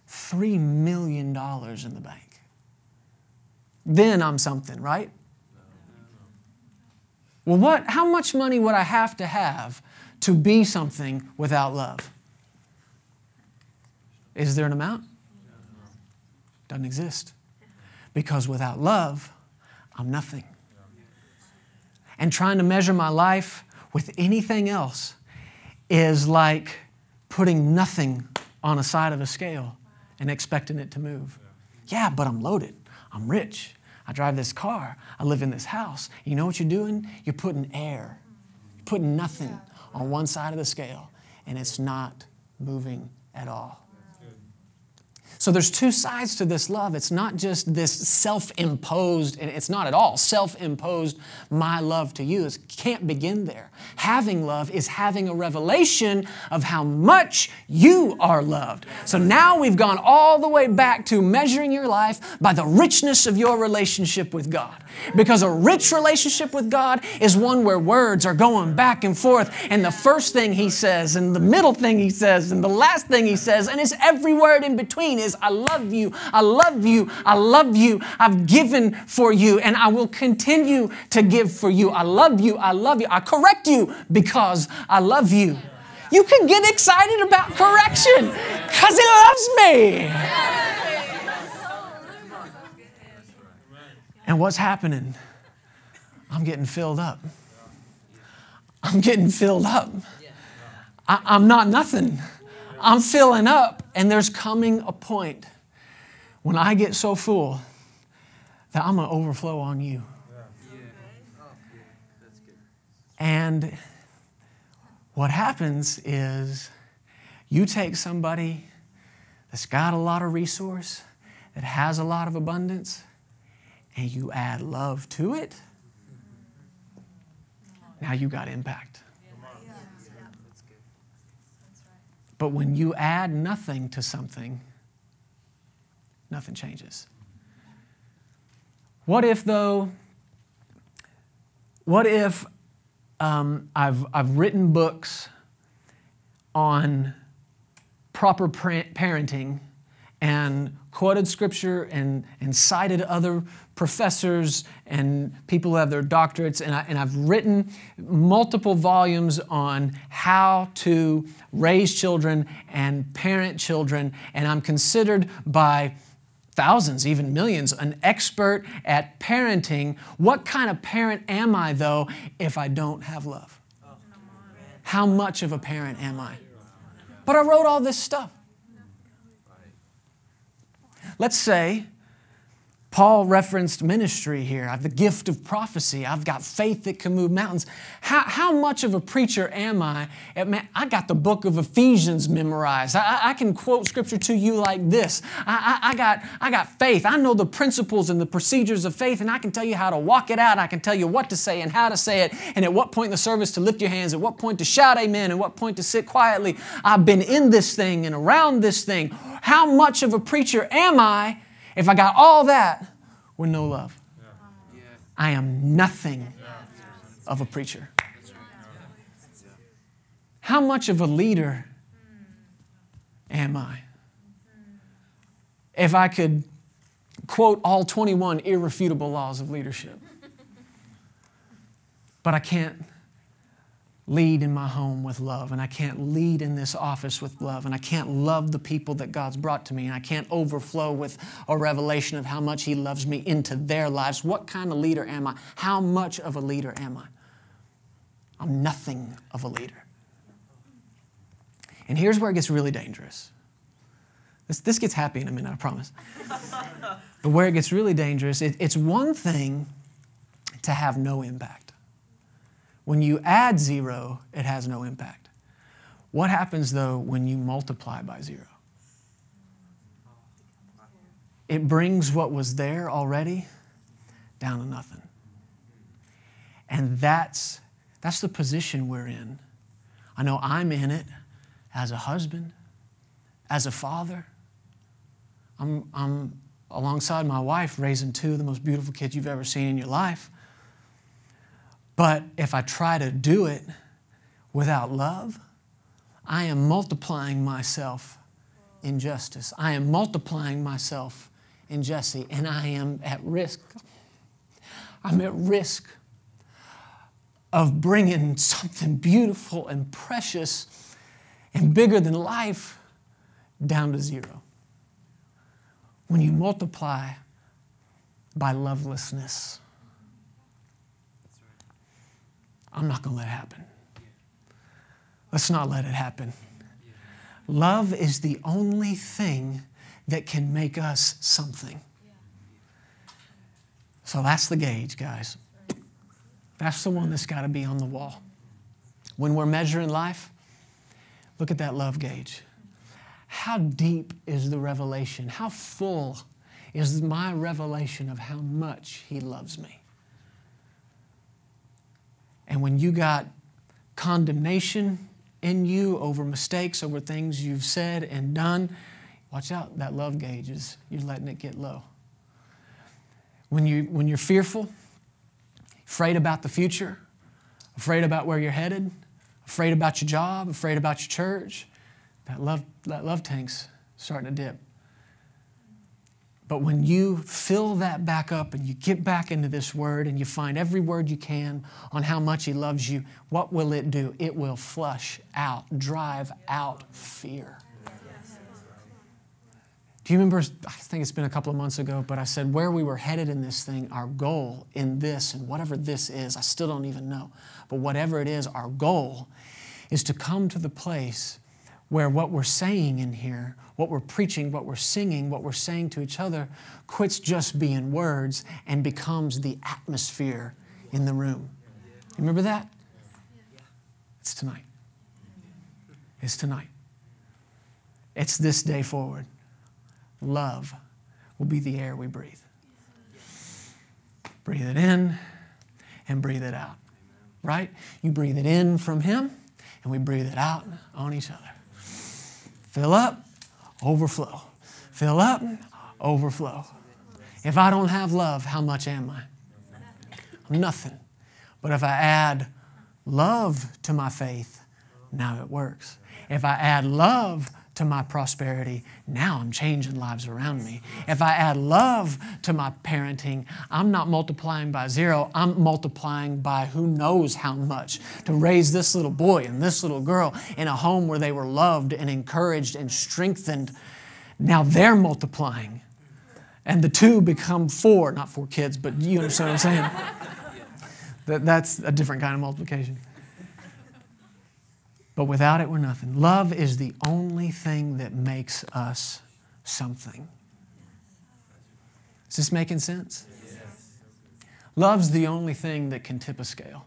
$3 million in the bank? Then I'm something, right? Well, what, how much money would I have to have to be something without love? Is there an amount? Doesn't exist. Because without love, I'm nothing. And trying to measure my life with anything else is like putting nothing on a side of a scale and expecting it to move. Yeah, but I'm loaded. I'm rich. I drive this car. I live in this house. You know what you're doing? You're putting air, you're putting nothing on one side of the scale, and it's not moving at all. So there's two sides to this love. It's not just this self-imposed, and it's not at all self-imposed, my love to you. It can't begin there. Having love is having a revelation of how much you are loved. So now we've gone all the way back to measuring your life by the richness of your relationship with God. Because a rich relationship with God is one where words are going back and forth, and the first thing He says, and the middle thing He says, and the last thing He says, and His every word in between is, I love you, I love you, I love you, I've given for you, and I will continue to give for you. I love you, I love you. I correct you because I love you. You can get excited about correction because He loves me. And what's happening? I'm getting filled up. I'm getting filled up. I, am not nothing. I'm filling up, and there's coming a point when I get so full that I'm going to overflow on you. And what happens is you take somebody that's got a lot of resource, that has a lot of abundance, and you add love to it. Now you got impact. But when you add nothing to something, nothing changes. What if, though, what if um, I've, I've written books on proper parenting and quoted scripture and, and cited other professors and people who have their doctorates, and, I, and I've written multiple volumes on how to raise children and parent children, and I'm considered by thousands, even millions, an expert at parenting. What kind of parent am I, though, if I don't have love? How much of a parent am I? But I wrote all this stuff. Let's say Paul referenced ministry here. I have the gift of prophecy. I've got faith that can move mountains. How, how much of a preacher am I? Eh, man, I got the book of Ephesians memorized. I, I can quote scripture to you like this. I, I, I, got, I got faith. I know the principles and the procedures of faith, and I can tell you how to walk it out. I can tell you what to say and how to say it, and at what point in the service to lift your hands, at what point to shout amen, and what point to sit quietly. I've been in this thing and around this thing. How much of a preacher am I? If I got all that with no love? I am nothing of a preacher. How much of a leader am I? If I could quote all 21 irrefutable laws of leadership, but I can't lead in my home with love, and I can't lead in this office with love, and I can't love the people that God's brought to me, and I can't overflow with a revelation of how much He loves me into their lives. What kind of leader am I? How much of a leader am I? I'm nothing of a leader. And here's where it gets really dangerous. This, this gets happy in a minute, I promise. but where it gets really dangerous, it, it's one thing to have no impact. When you add zero, it has no impact. What happens though when you multiply by zero? It brings what was there already down to nothing. And that's, that's the position we're in. I know I'm in it as a husband, as a father. I'm, I'm alongside my wife raising two of the most beautiful kids you've ever seen in your life. But if I try to do it without love, I am multiplying myself in justice. I am multiplying myself in Jesse, and I am at risk. I'm at risk of bringing something beautiful and precious and bigger than life down to zero. When you multiply by lovelessness, I'm not going to let it happen. Let's not let it happen. Love is the only thing that can make us something. So that's the gauge, guys. That's the one that's got to be on the wall. When we're measuring life, look at that love gauge. How deep is the revelation? How full is my revelation of how much He loves me? And when you got condemnation in you over mistakes, over things you've said and done, watch out, that love gauge is you're letting it get low. When, you, when you're fearful, afraid about the future, afraid about where you're headed, afraid about your job, afraid about your church, that love, that love tank's starting to dip. But when you fill that back up and you get back into this word and you find every word you can on how much He loves you, what will it do? It will flush out, drive out fear. Do you remember? I think it's been a couple of months ago, but I said where we were headed in this thing, our goal in this, and whatever this is, I still don't even know. But whatever it is, our goal is to come to the place where what we're saying in here, what we're preaching, what we're singing, what we're saying to each other, quits just being words and becomes the atmosphere in the room. You remember that? It's tonight. It's tonight. It's this day forward. Love will be the air we breathe. Breathe it in and breathe it out. Right? You breathe it in from Him, and we breathe it out on each other. Fill up, overflow. Fill up, overflow. If I don't have love, how much am I? Nothing. But if I add love to my faith, now it works. If I add love to my prosperity, now I'm changing lives around me. If I add love to my parenting, I'm not multiplying by zero, I'm multiplying by who knows how much to raise this little boy and this little girl in a home where they were loved and encouraged and strengthened. Now they're multiplying. And the two become four, not four kids, but you understand what I'm saying? That, that's a different kind of multiplication. But without it, we're nothing. Love is the only thing that makes us something. Is this making sense? Love's the only thing that can tip a scale.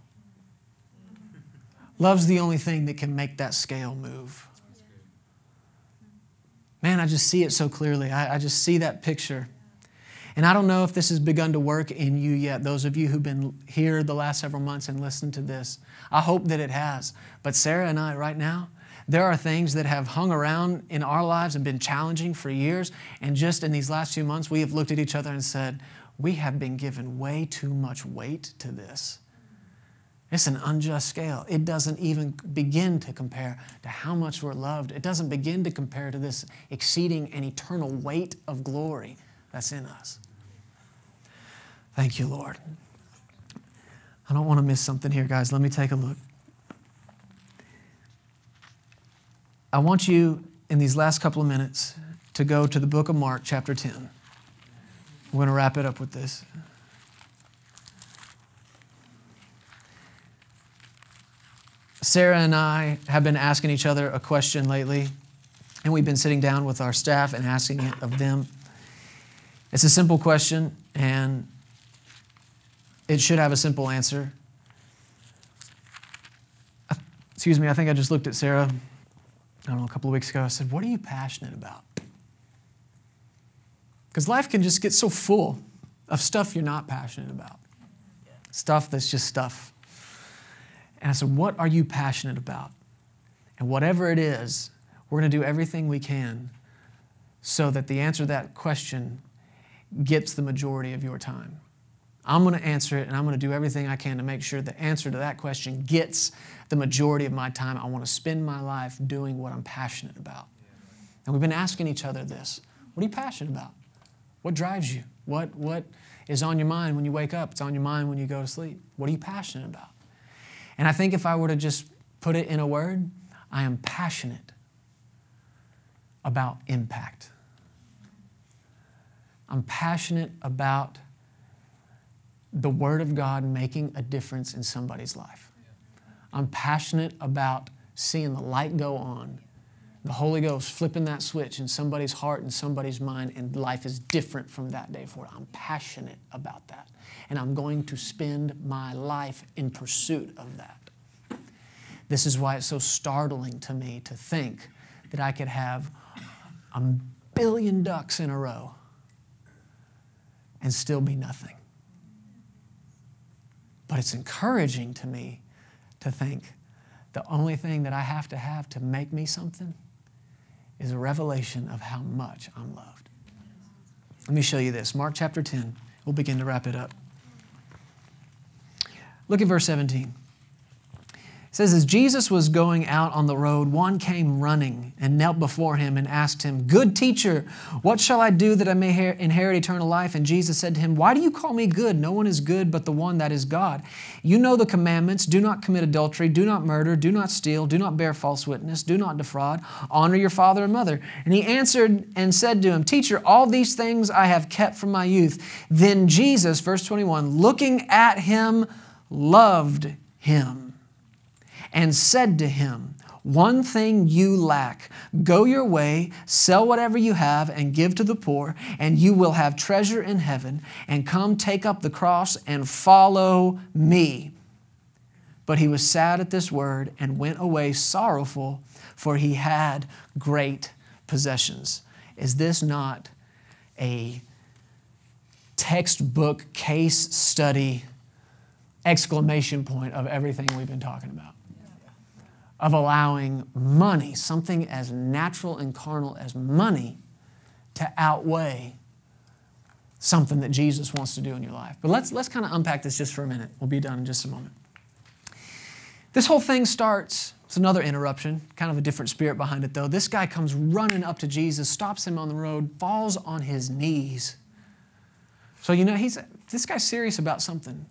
Love's the only thing that can make that scale move. Man, I just see it so clearly. I, I just see that picture. And I don't know if this has begun to work in you yet, those of you who've been here the last several months and listened to this. I hope that it has. But Sarah and I, right now, there are things that have hung around in our lives and been challenging for years. And just in these last few months, we have looked at each other and said, we have been given way too much weight to this. It's an unjust scale. It doesn't even begin to compare to how much we're loved. It doesn't begin to compare to this exceeding and eternal weight of glory that's in us. Thank you, Lord. I don't want to miss something here, guys. Let me take a look. I want you in these last couple of minutes to go to the book of Mark, chapter 10. We're going to wrap it up with this. Sarah and I have been asking each other a question lately, and we've been sitting down with our staff and asking it of them. It's a simple question, and it should have a simple answer. Uh, excuse me, I think I just looked at Sarah, I don't know, a couple of weeks ago. I said, What are you passionate about? Because life can just get so full of stuff you're not passionate about, stuff that's just stuff. And I said, What are you passionate about? And whatever it is, we're going to do everything we can so that the answer to that question gets the majority of your time. I'm going to answer it and I'm going to do everything I can to make sure the answer to that question gets the majority of my time. I want to spend my life doing what I'm passionate about. And we've been asking each other this What are you passionate about? What drives you? What, what is on your mind when you wake up? It's on your mind when you go to sleep. What are you passionate about? And I think if I were to just put it in a word, I am passionate about impact. I'm passionate about the Word of God making a difference in somebody's life. I'm passionate about seeing the light go on the Holy Ghost flipping that switch in somebody's heart and somebody's mind, and life is different from that day forward. I'm passionate about that. And I'm going to spend my life in pursuit of that. This is why it's so startling to me to think that I could have a billion ducks in a row and still be nothing. But it's encouraging to me to think the only thing that I have to have to make me something is a revelation of how much I'm loved. Let me show you this. Mark chapter 10. We'll begin to wrap it up. Look at verse 17. It says, As Jesus was going out on the road, one came running and knelt before him and asked him, Good teacher, what shall I do that I may inherit eternal life? And Jesus said to him, Why do you call me good? No one is good but the one that is God. You know the commandments do not commit adultery, do not murder, do not steal, do not bear false witness, do not defraud, honor your father and mother. And he answered and said to him, Teacher, all these things I have kept from my youth. Then Jesus, verse 21, looking at him, loved him and said to him, One thing you lack. Go your way, sell whatever you have, and give to the poor, and you will have treasure in heaven. And come take up the cross and follow me. But he was sad at this word and went away sorrowful, for he had great possessions. Is this not a textbook case study exclamation point of everything we've been talking about? Of allowing money, something as natural and carnal as money, to outweigh something that Jesus wants to do in your life. But let's, let's kind of unpack this just for a minute. We'll be done in just a moment. This whole thing starts, it's another interruption, kind of a different spirit behind it though. This guy comes running up to Jesus, stops him on the road, falls on his knees. So, you know, he's, this guy's serious about something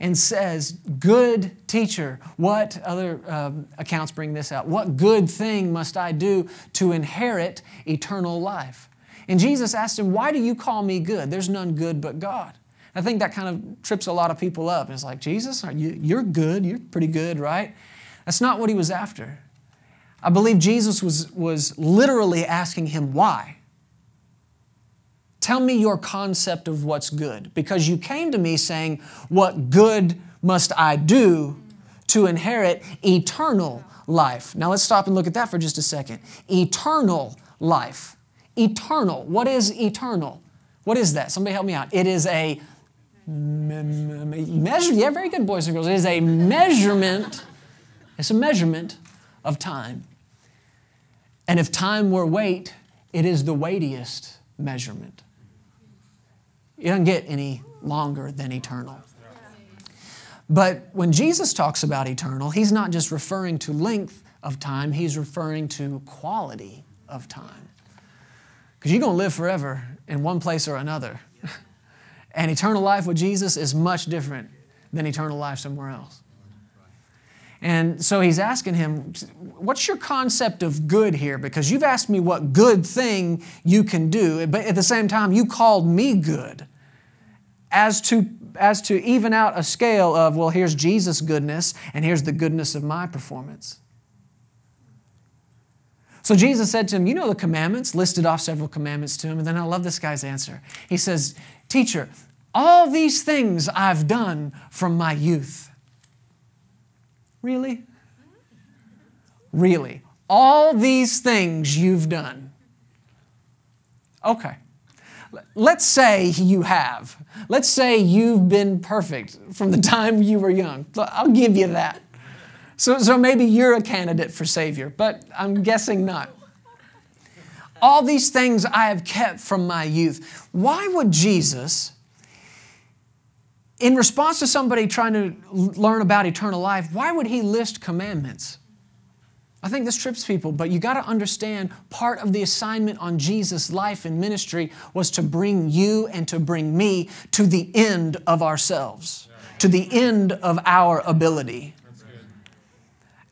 and says, Good teacher, what other um, accounts bring this out? What good thing must I do to inherit eternal life? And Jesus asked him, Why do you call me good? There's none good but God. I think that kind of trips a lot of people up. It's like, Jesus, you, you're good. You're pretty good, right? That's not what he was after. I believe Jesus was, was literally asking him why. Tell me your concept of what's good. Because you came to me saying, What good must I do to inherit eternal life? Now let's stop and look at that for just a second. Eternal life. Eternal. What is eternal? What is that? Somebody help me out. It is a measure. Yeah, very good, boys and girls. It is a measurement. It's a measurement of time. And if time were weight, it is the weightiest measurement. It doesn't get any longer than eternal. But when Jesus talks about eternal, he's not just referring to length of time, he's referring to quality of time. Because you're going to live forever in one place or another. and eternal life with Jesus is much different than eternal life somewhere else. And so he's asking him, What's your concept of good here? Because you've asked me what good thing you can do, but at the same time, you called me good. As to, as to even out a scale of, well, here's Jesus' goodness, and here's the goodness of my performance. So Jesus said to him, You know the commandments, listed off several commandments to him. And then I love this guy's answer. He says, Teacher, all these things I've done from my youth. Really? Really? All these things you've done. Okay. Let's say you have. Let's say you've been perfect from the time you were young. I'll give you that. So, so maybe you're a candidate for Savior, but I'm guessing not. All these things I have kept from my youth. Why would Jesus in response to somebody trying to learn about eternal life, why would he list commandments? I think this trips people, but you got to understand part of the assignment on Jesus' life and ministry was to bring you and to bring me to the end of ourselves, to the end of our ability.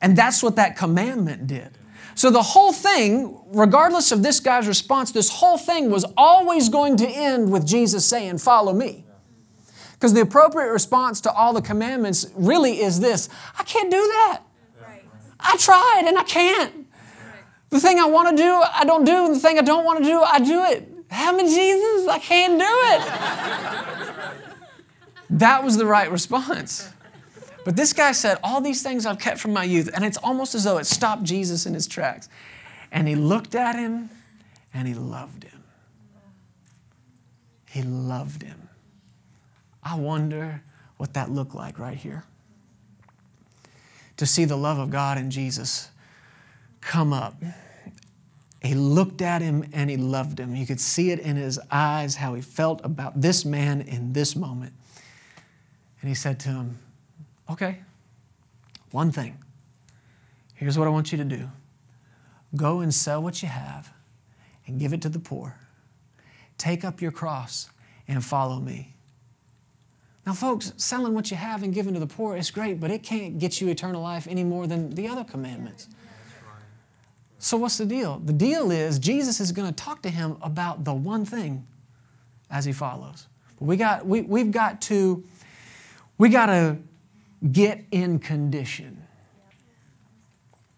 And that's what that commandment did. So the whole thing, regardless of this guy's response, this whole thing was always going to end with Jesus saying, Follow me. Because the appropriate response to all the commandments really is this I can't do that. I tried and I can't. The thing I want to do, I don't do. And the thing I don't want to do, I do it. Help me, Jesus, I can't do it. that was the right response. But this guy said, All these things I've kept from my youth. And it's almost as though it stopped Jesus in his tracks. And he looked at him and he loved him. He loved him. I wonder what that looked like right here. To see the love of God in Jesus come up. He looked at him and he loved him. You could see it in his eyes how he felt about this man in this moment. And he said to him, Okay, one thing. Here's what I want you to do go and sell what you have and give it to the poor. Take up your cross and follow me. Now, folks, selling what you have and giving to the poor is great, but it can't get you eternal life any more than the other commandments. So, what's the deal? The deal is Jesus is going to talk to him about the one thing as he follows. We got, we, we've got to, we got to get in condition.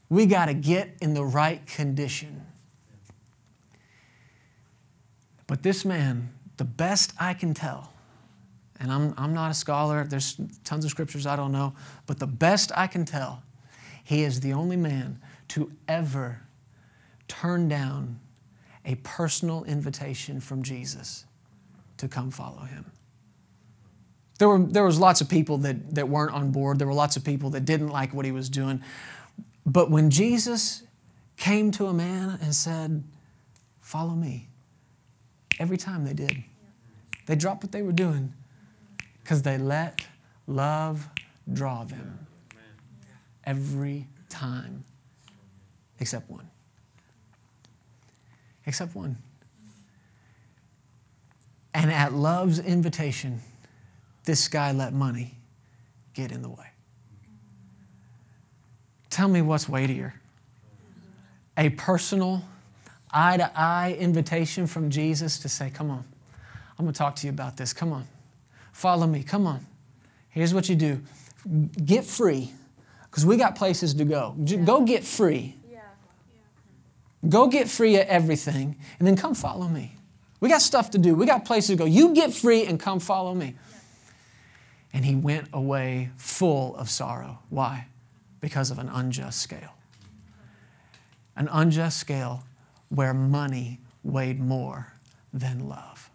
We got to get in the right condition. But this man, the best I can tell, and I'm, I'm not a scholar, there's tons of scriptures I don't know, but the best I can tell, he is the only man to ever turn down a personal invitation from Jesus to come follow him. There, were, there was lots of people that, that weren't on board. There were lots of people that didn't like what he was doing. But when Jesus came to a man and said, Follow me, every time they did, they dropped what they were doing because they let love draw them every time, except one. Except one. And at love's invitation, this guy let money get in the way. Tell me what's weightier a personal, eye to eye invitation from Jesus to say, Come on, I'm to talk to you about this. Come on. Follow me. Come on. Here's what you do get free, because we got places to go. Go get free. Yeah. Go get free of everything, and then come follow me. We got stuff to do. We got places to go. You get free and come follow me. And he went away full of sorrow. Why? Because of an unjust scale. An unjust scale where money weighed more than love.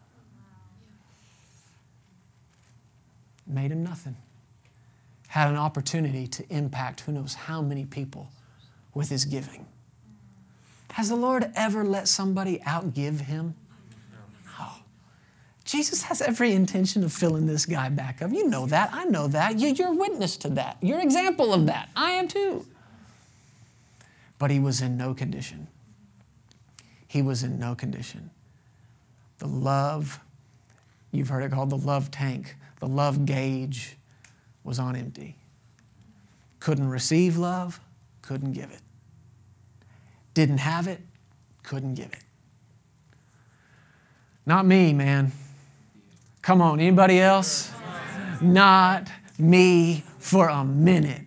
Made him nothing. Had an opportunity to impact who knows how many people with his giving. Has the Lord ever let somebody outgive him? Jesus has every intention of filling this guy back up. You know that. I know that. You, you're witness to that. You're example of that. I am too. But he was in no condition. He was in no condition. The love, you've heard it called the love tank, the love gauge was on empty. Couldn't receive love, couldn't give it. Didn't have it, couldn't give it. Not me, man. Come on, anybody else? Not me for a minute.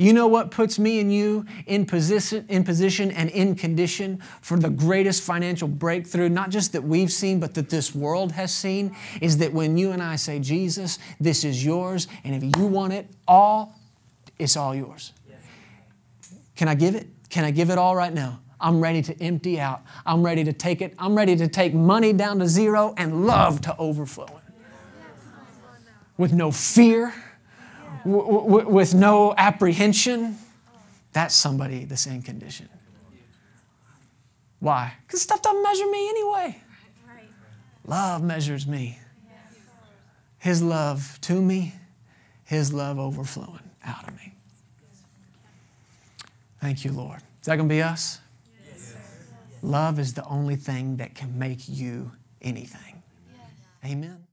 You know what puts me and you in position, in position and in condition for the greatest financial breakthrough, not just that we've seen, but that this world has seen, is that when you and I say, Jesus, this is yours, and if you want it all, it's all yours. Can I give it? Can I give it all right now? I'm ready to empty out. I'm ready to take it. I'm ready to take money down to zero and love to overflowing. With no fear, w- with no apprehension. That's somebody the same condition. Why? Because stuff doesn't measure me anyway. Love measures me. His love to me, His love overflowing out of me. Thank you, Lord. Is that going to be us? Love is the only thing that can make you anything. Amen.